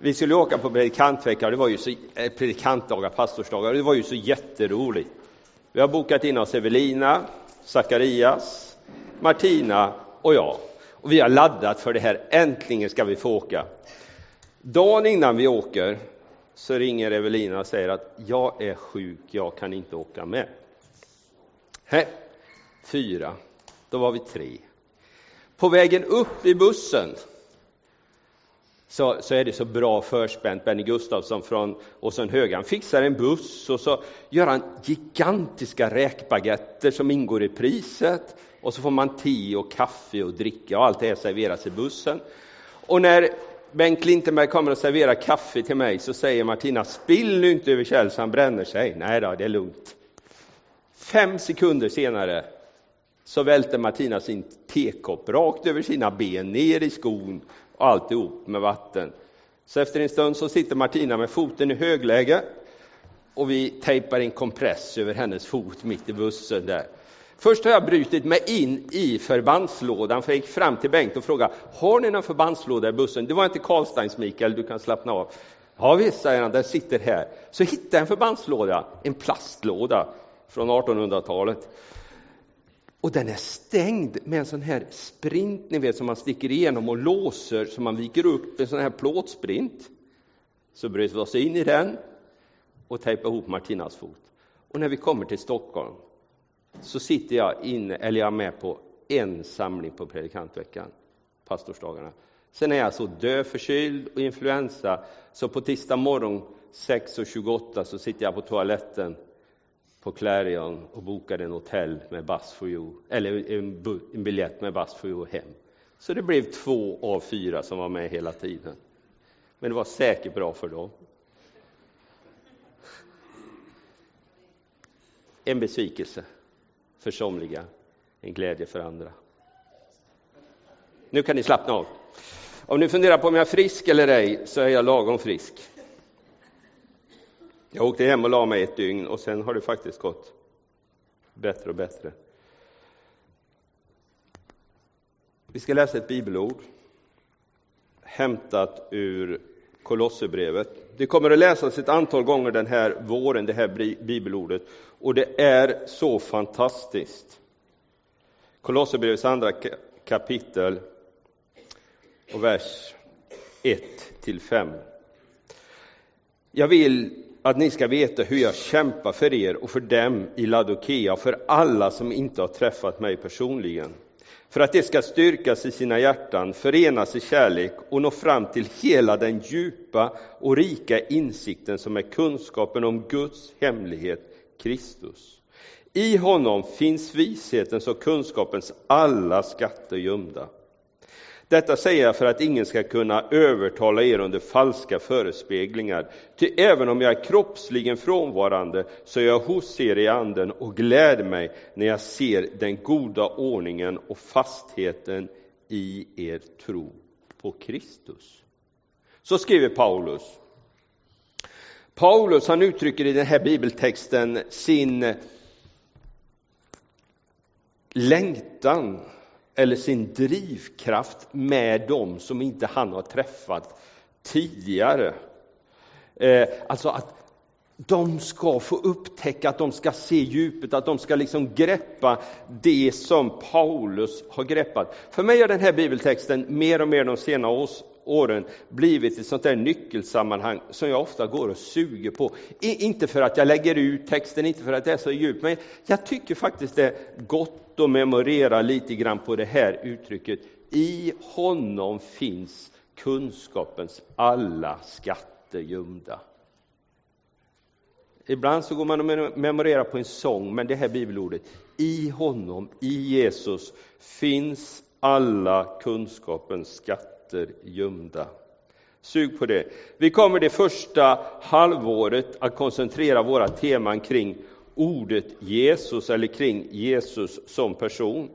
Vi skulle åka på predikantvecka, det var ju så, eh, predikantdagar, pastorsdagar, det var ju så jätteroligt. Vi har bokat in oss Evelina, Zacharias, Martina och jag. Och vi har laddat för det här, äntligen ska vi få åka. Dagen innan vi åker så ringer Evelina och säger att jag är sjuk, jag kan inte åka med. Hä? Fyra. Då var vi tre. På vägen upp i bussen så, så är det så bra förspänt. Benny Gustafsson från Åsenhöga, han fixar en buss och så gör han gigantiska räkbaguetter som ingår i priset. Och så får man te och kaffe och dricka och allt det här serveras i bussen. Och när Bengt Klintenberg kommer och serverar kaffe till mig så säger Martina, spill nu inte över Kjell så han bränner sig. Nej då, det är lugnt. Fem sekunder senare så välter Martina sin tekopp rakt över sina ben, ner i skon och alltihop med vatten. Så efter en stund så sitter Martina med foten i högläge och vi tejpar en kompress över hennes fot mitt i bussen där. Först har jag brutit mig in i förbandslådan, för jag gick fram till Bengt och frågade, har ni någon förbandslåda i bussen? Det var inte Karlsteins, Mikael, du kan slappna av. Ja visst, säger han, den sitter här. Så hittade jag en förbandslåda, en plastlåda från 1800-talet. Och den är stängd med en sån här sprint, ni vet, som man sticker igenom och låser så man viker upp en sån här plåtsprint. Så bröt vi oss in i den och tejpade ihop Martinas fot. Och när vi kommer till Stockholm så sitter jag inne, eller jag är med på en samling på predikantveckan, pastorsdagarna. Sen är jag så döförkyld och influensa så på tisdag morgon 6.28 så sitter jag på toaletten på Clarion och bokade en hotell med Bass for you, eller en, en biljett med Bass for you hem. Så det blev två av fyra som var med hela tiden. Men det var säkert bra för dem. En besvikelse för somliga, en glädje för andra. Nu kan ni slappna av. Om ni funderar på om jag är frisk eller ej, så är jag lagom frisk. Jag åkte hem och la mig ett dygn och sen har det faktiskt gått bättre och bättre. Vi ska läsa ett bibelord hämtat ur Kolosserbrevet. Det kommer att läsas ett antal gånger den här våren, det här bibelordet, och det är så fantastiskt. Kolosserbrevets andra kapitel och vers 1 till 5. Jag vill att ni ska veta hur jag kämpar för er och för dem i Ladokea och för alla som inte har träffat mig personligen. För att de ska styrkas i sina hjärtan, förenas i kärlek och nå fram till hela den djupa och rika insikten som är kunskapen om Guds hemlighet, Kristus. I honom finns vishetens och kunskapens alla skatter gömda. Detta säger jag för att ingen ska kunna övertala er under falska förespeglingar. Ty även om jag är kroppsligen frånvarande så är jag hos er i anden och gläder mig när jag ser den goda ordningen och fastheten i er tro på Kristus. Så skriver Paulus. Paulus han uttrycker i den här bibeltexten sin längtan eller sin drivkraft med dem som inte han har träffat tidigare. Eh, alltså att de ska få upptäcka, att de ska se djupet, att de ska liksom greppa det som Paulus har greppat. För mig har den här bibeltexten mer och mer de senare åren blivit ett sånt där nyckelsammanhang som jag ofta går och suger på. Inte för att jag lägger ut texten, inte för att det är så djupt, men jag tycker faktiskt det är gott att memorera lite grann på det här uttrycket. I honom finns kunskapens alla skatter gömda. Ibland så går man och memorerar på en sång, men det här bibelordet, i honom, i Jesus, finns alla kunskapens skatter gömda. Sug på det. Vi kommer det första halvåret att koncentrera våra teman kring ordet Jesus eller kring Jesus som person.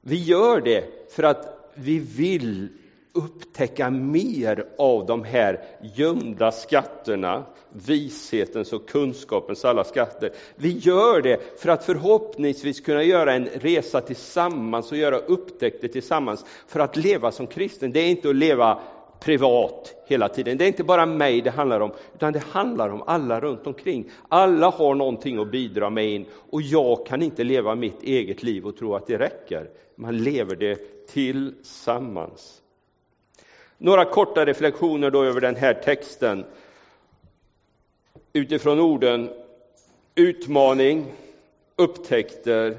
Vi gör det för att vi vill upptäcka mer av de här gömda skatterna, vishetens och kunskapens alla skatter. Vi gör det för att förhoppningsvis kunna göra en resa tillsammans och göra upptäckter tillsammans. För att leva som kristen, det är inte att leva privat hela tiden. Det är inte bara mig det handlar om, utan det handlar om alla runt omkring. Alla har någonting att bidra med in och jag kan inte leva mitt eget liv och tro att det räcker. Man lever det tillsammans. Några korta reflektioner då över den här texten utifrån orden utmaning, upptäckter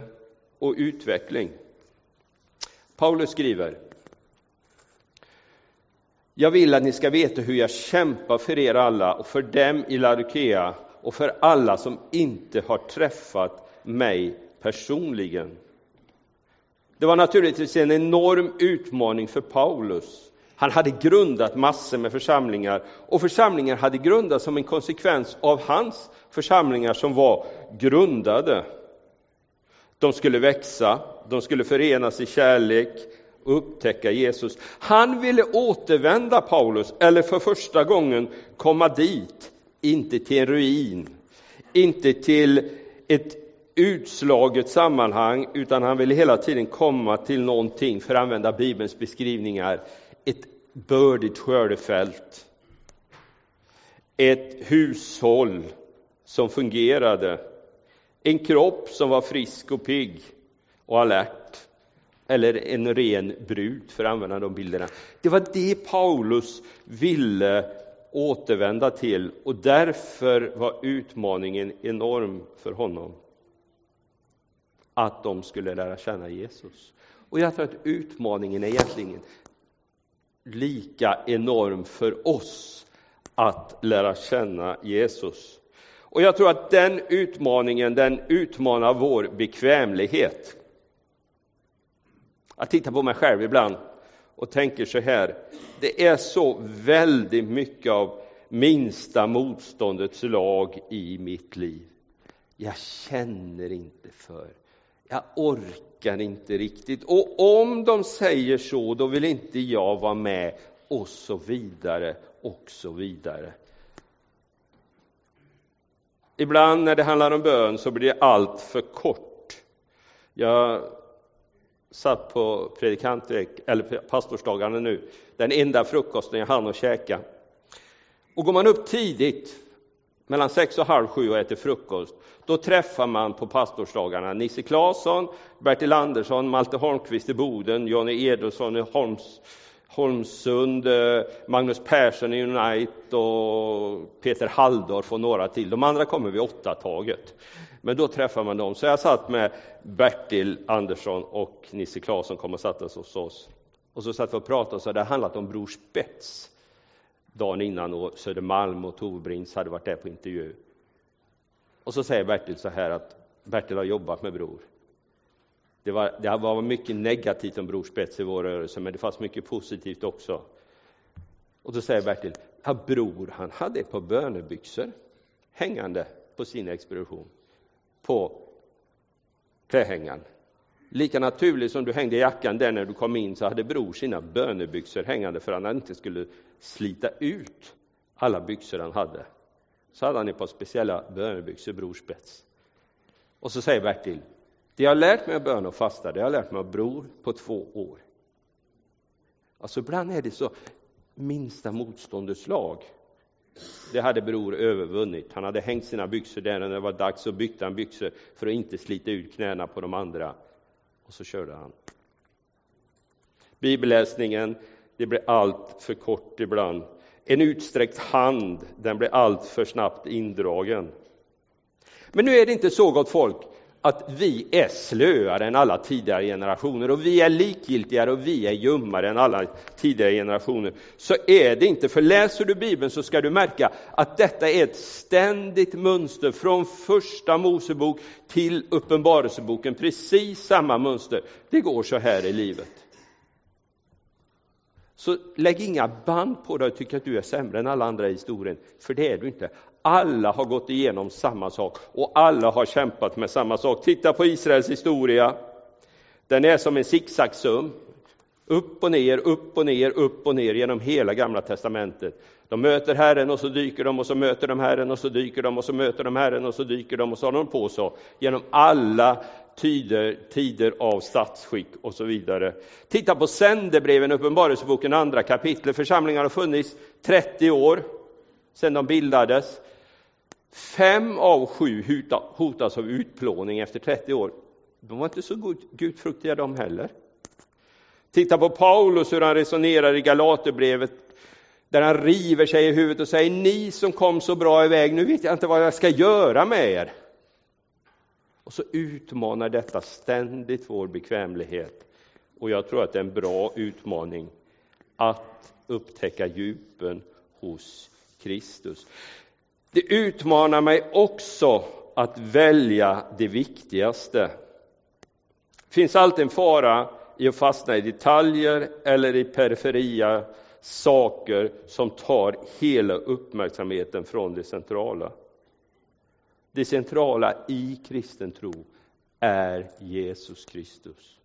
och utveckling. Paulus skriver jag vill att ni ska veta hur jag kämpar för er alla och för dem i Laodikea och för alla som inte har träffat mig personligen. Det var naturligtvis en enorm utmaning för Paulus. Han hade grundat massor med församlingar och församlingar hade grundats som en konsekvens av hans församlingar som var grundade. De skulle växa, de skulle förenas i kärlek, och upptäcka Jesus. Han ville återvända Paulus, eller för första gången komma dit, inte till en ruin, inte till ett utslaget sammanhang, utan han ville hela tiden komma till någonting, för att använda Bibelns beskrivningar, ett bördigt skördefält. Ett hushåll som fungerade, en kropp som var frisk och pigg och alert eller en ren brud, för att använda de bilderna. Det var det Paulus ville återvända till och därför var utmaningen enorm för honom. Att de skulle lära känna Jesus. Och jag tror att utmaningen är egentligen lika enorm för oss att lära känna Jesus. Och jag tror att den utmaningen, den utmanar vår bekvämlighet. Jag tittar på mig själv ibland och tänker så här, det är så väldigt mycket av minsta motståndets lag i mitt liv. Jag känner inte för, jag orkar inte riktigt. Och om de säger så, då vill inte jag vara med och så vidare och så vidare. Ibland när det handlar om bön så blir det allt för kort. Jag satt på eller pastorsdagarna nu, den enda frukosten jag hann att käka. Och går man upp tidigt, mellan sex och halv sju och äter frukost, då träffar man på pastorsdagarna Nisse Claesson, Bertil Andersson, Malte Holmqvist i Boden, Jonny Edelsson i Holms, Holmsund, eh, Magnus Persson i Unite och Peter Halldorf och några till. De andra kommer vid åtta taget. Men då träffar man dem. Så jag satt med Bertil Andersson och Nisse Claesson kom och satte oss hos oss. Och så satt vi och pratade och så hade det handlat om Bror Spets dagen innan och Södermalm och Tove hade varit där på intervju. Och så säger Bertil så här att Bertil har jobbat med Bror. Det var, det var mycket negativt om Bror Spets i vår rörelse, men det fanns mycket positivt också. Och då säger Bertil, ja, Bror han hade ett par bönebyxor hängande på sin expedition på klädhängaren. Lika naturligt som du hängde jackan där när du kom in så hade Bror sina bönebyxor hängande för att han inte skulle slita ut alla byxor han hade. Så hade han ett par speciella bönebyxor, Bror Spets. Och så säger Bertil, det jag har lärt mig av bön och fasta, det har jag lärt mig av Bror på två år. Alltså ibland är det så minsta motståndets lag det hade Bror övervunnit. Han hade hängt sina byxor där när det var dags och bytte han byxor för att inte slita ut knäna på de andra. Och så körde han. Bibelläsningen, det blir allt för kort ibland. En utsträckt hand, den blir allt för snabbt indragen. Men nu är det inte så, gott folk, att vi är slöare än alla tidigare generationer och vi är likgiltigare och vi är ljummare än alla tidigare generationer. Så är det inte, för läser du Bibeln så ska du märka att detta är ett ständigt mönster från första Mosebok till Uppenbarelseboken, precis samma mönster. Det går så här i livet. Så lägg inga band på dig och tyck att du är sämre än alla andra i historien, för det är du inte. Alla har gått igenom samma sak och alla har kämpat med samma sak. Titta på Israels historia. Den är som en zigzagsum. Upp och ner, upp och ner, upp och ner genom hela Gamla testamentet. De möter Herren och så dyker de och så möter de Herren och så dyker de och så möter de Herren och så dyker de och så har de på så genom alla tider, tider av statsskick och så vidare. Titta på sändebreven, Uppenbarelseboken, andra kapitlet. Församlingar har funnits 30 år sedan de bildades. Fem av sju hotas av utplåning efter 30 år. De var inte så gudfruktiga de heller. Titta på Paulus, hur han resonerar i Galaterbrevet, där han river sig i huvudet och säger, ni som kom så bra iväg, nu vet jag inte vad jag ska göra med er. Och så utmanar detta ständigt vår bekvämlighet. Och jag tror att det är en bra utmaning att upptäcka djupen hos Kristus. Det utmanar mig också att välja det viktigaste. Det finns alltid en fara i att fastna i detaljer eller i periferia saker som tar hela uppmärksamheten från det centrala. Det centrala i kristen tro är Jesus Kristus.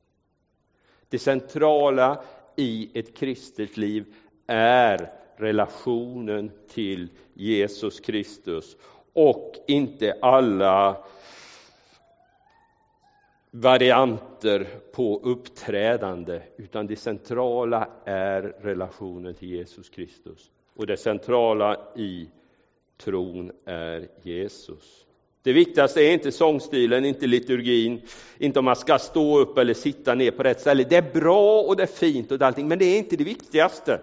Det centrala i ett kristet liv är relationen till Jesus Kristus och inte alla varianter på uppträdande, utan det centrala är relationen till Jesus Kristus. Och det centrala i tron är Jesus. Det viktigaste är inte sångstilen, inte liturgin, inte om man ska stå upp eller sitta ner på rätt ställe. Det är bra och det är fint och allting, men det är inte det viktigaste.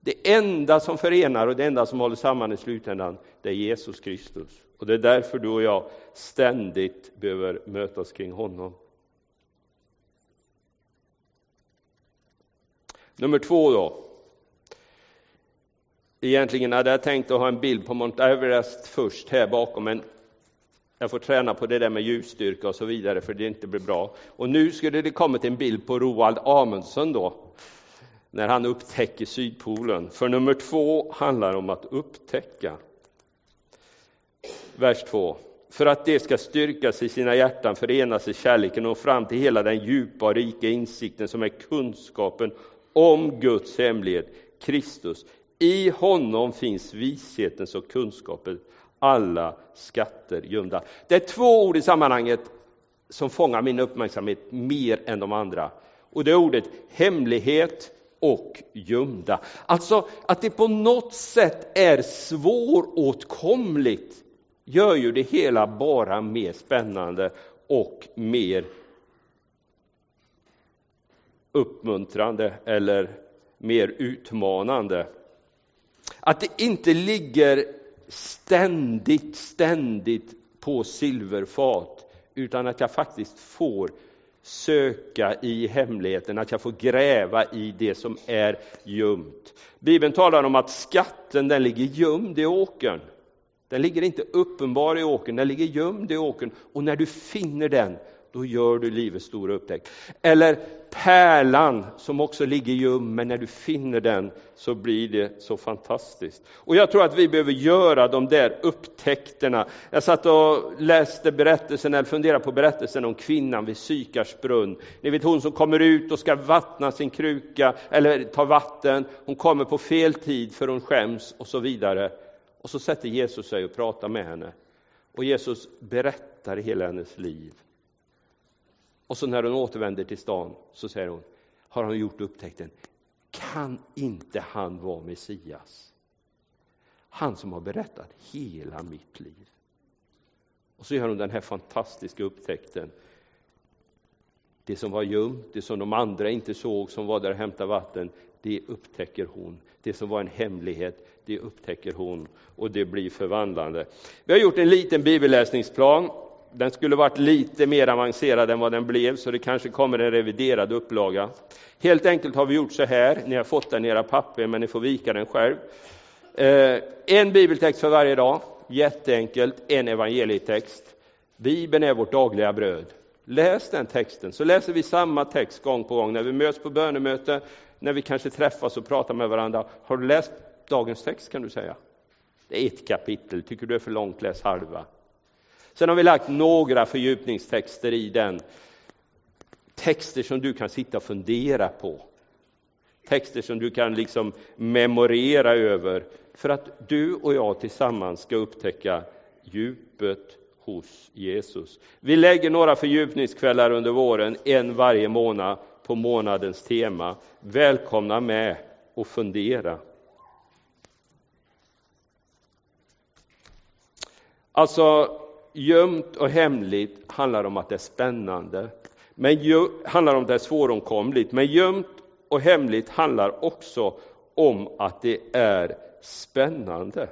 Det enda som förenar och det enda som håller samman i slutändan, det är Jesus Kristus. Och det är därför du och jag ständigt behöver mötas kring honom. Nummer två då. Egentligen hade jag tänkt att ha en bild på Mount Everest först här bakom, men jag får träna på det där med ljusstyrka och så vidare för det inte blir bra. Och nu skulle det kommit en bild på Roald Amundsen då, när han upptäcker Sydpolen. För nummer två handlar om att upptäcka. Vers 2. För att det ska styrkas i sina hjärtan, förenas i kärleken och fram till hela den djupa och rika insikten som är kunskapen om Guds hemlighet, Kristus. I honom finns vishetens och kunskapens alla skatter gömda. Det är två ord i sammanhanget som fångar min uppmärksamhet mer än de andra. Och det är ordet hemlighet och gömda. Alltså att det på något sätt är svåråtkomligt gör ju det hela bara mer spännande och mer uppmuntrande eller mer utmanande. Att det inte ligger ständigt, ständigt på silverfat, utan att jag faktiskt får söka i hemligheten, att jag får gräva i det som är gömt. Bibeln talar om att skatten den ligger gömd i åkern. Den ligger inte uppenbar i åkern, den ligger gömd i åkern. Och när du finner den, då gör du livets stora upptäckt. Eller pärlan som också ligger ljum. men när du finner den så blir det så fantastiskt. Och jag tror att vi behöver göra de där upptäckterna. Jag satt och läste berättelsen, eller funderade på berättelsen om kvinnan vid Sykars brunn. Ni vet hon som kommer ut och ska vattna sin kruka, eller ta vatten. Hon kommer på fel tid för hon skäms och så vidare. Och så sätter Jesus sig och pratar med henne. Och Jesus berättar hela hennes liv. Och så när hon återvänder till stan så säger hon, har hon gjort upptäckten, kan inte han vara Messias? Han som har berättat hela mitt liv. Och så gör hon den här fantastiska upptäckten. Det som var gömt, det som de andra inte såg, som var där och hämtade vatten, det upptäcker hon. Det som var en hemlighet, det upptäcker hon och det blir förvandlande. Vi har gjort en liten bibelläsningsplan den skulle varit lite mer avancerad än vad den blev, så det kanske kommer en reviderad upplaga. Helt enkelt har vi gjort så här, ni har fått den i era papper, men ni får vika den själv. Eh, en bibeltext för varje dag, jätteenkelt, en evangelietext. Bibeln är vårt dagliga bröd. Läs den texten, så läser vi samma text gång på gång. När vi möts på bönemöte, när vi kanske träffas och pratar med varandra. Har du läst dagens text kan du säga? Det är ett kapitel, tycker du är för långt, läs halva. Sen har vi lagt några fördjupningstexter i den. Texter som du kan sitta och fundera på. Texter som du kan liksom memorera över för att du och jag tillsammans ska upptäcka djupet hos Jesus. Vi lägger några fördjupningskvällar under våren, en varje månad på månadens tema. Välkomna med och fundera. Alltså, gömt och hemligt handlar om att det är spännande. Men handlar om att det är svåromkomligt. Men gömt och hemligt handlar också om att det är spännande.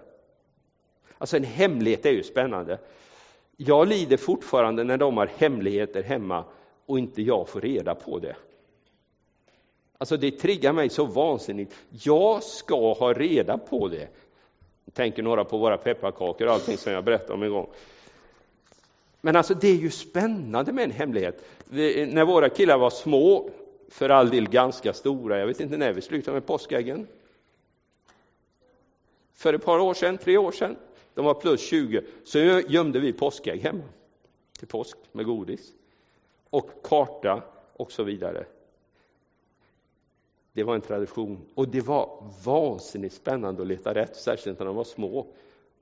Alltså en hemlighet är ju spännande. Jag lider fortfarande när de har hemligheter hemma och inte jag får reda på det. Alltså det triggar mig så vansinnigt. Jag ska ha reda på det. Tänker några på våra pepparkakor och allting som jag berättade om en gång. Men alltså det är ju spännande med en hemlighet. Vi, när våra killar var små, för all del ganska stora, jag vet inte när vi slutade med påskäggen. För ett par år sedan, tre år sedan, de var plus 20, så gömde vi påskägg hemma till påsk med godis och karta och så vidare. Det var en tradition och det var vansinnigt spännande att leta rätt, särskilt när de var små.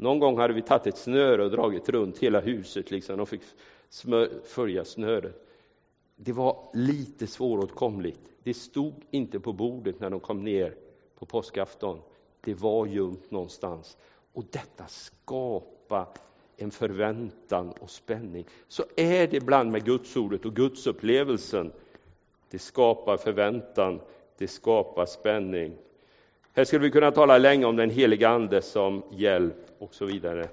Någon gång hade vi tagit ett snöre och dragit runt hela huset, liksom. de fick följa snöret. Det var lite svåråtkomligt. Det stod inte på bordet när de kom ner på påskafton. Det var gömt någonstans. Och detta skapar en förväntan och spänning. Så är det ibland med Gudsordet och Gudsupplevelsen. Det skapar förväntan, det skapar spänning. Här skulle vi kunna tala länge om den heliga Ande som hjälp och så vidare.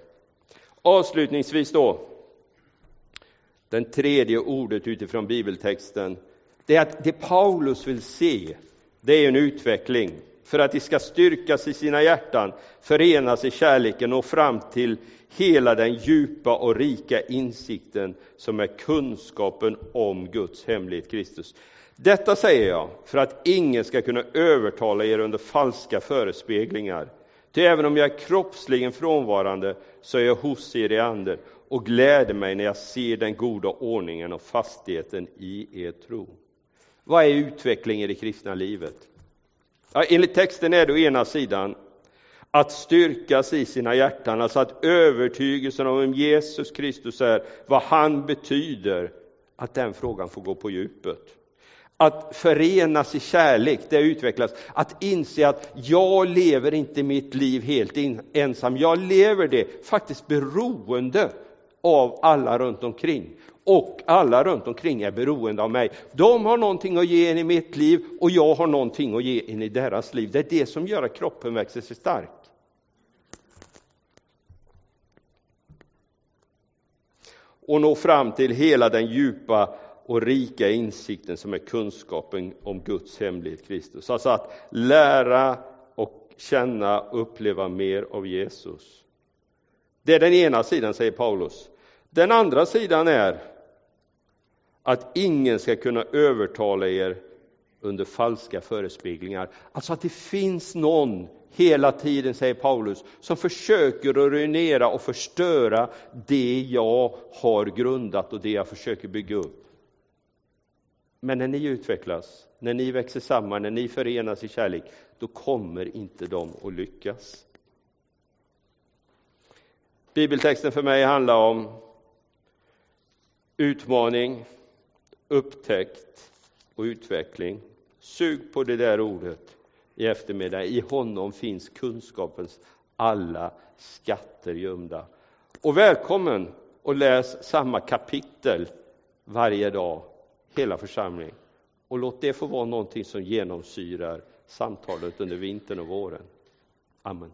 Avslutningsvis då, den tredje ordet utifrån bibeltexten, det är att det Paulus vill se, det är en utveckling för att de ska styrkas i sina hjärtan, förenas i kärleken och fram till hela den djupa och rika insikten som är kunskapen om Guds hemlighet Kristus. Detta säger jag för att ingen ska kunna övertala er under falska förespeglingar. Ty även om jag är kroppsligen frånvarande så är jag hos er i anden och gläder mig när jag ser den goda ordningen och fastigheten i er tro. Vad är utveckling i det kristna livet? Ja, enligt texten är det å ena sidan att styrkas i sina hjärtan, alltså att övertygelsen om vem Jesus Kristus är, vad han betyder, att den frågan får gå på djupet. Att förenas i kärlek, det utvecklas. Att inse att jag lever inte mitt liv helt ensam. Jag lever det faktiskt beroende av alla runt omkring. Och alla runt omkring är beroende av mig. De har någonting att ge in i mitt liv och jag har någonting att ge in i deras liv. Det är det som gör att kroppen växer sig stark. Och nå fram till hela den djupa och rika insikten som är kunskapen om Guds hemlighet Kristus. Alltså att lära och känna och uppleva mer av Jesus. Det är den ena sidan, säger Paulus. Den andra sidan är att ingen ska kunna övertala er under falska förespeglingar. Alltså att det finns någon hela tiden, säger Paulus, som försöker att ruinera och förstöra det jag har grundat och det jag försöker bygga upp. Men när ni utvecklas, när ni växer samman, när ni förenas i kärlek, då kommer inte de att lyckas. Bibeltexten för mig handlar om utmaning, upptäckt och utveckling. Sug på det där ordet i eftermiddag. I honom finns kunskapens alla skatter gömda. Och välkommen och läs samma kapitel varje dag, hela församlingen. Och låt det få vara någonting som genomsyrar samtalet under vintern och våren. Amen.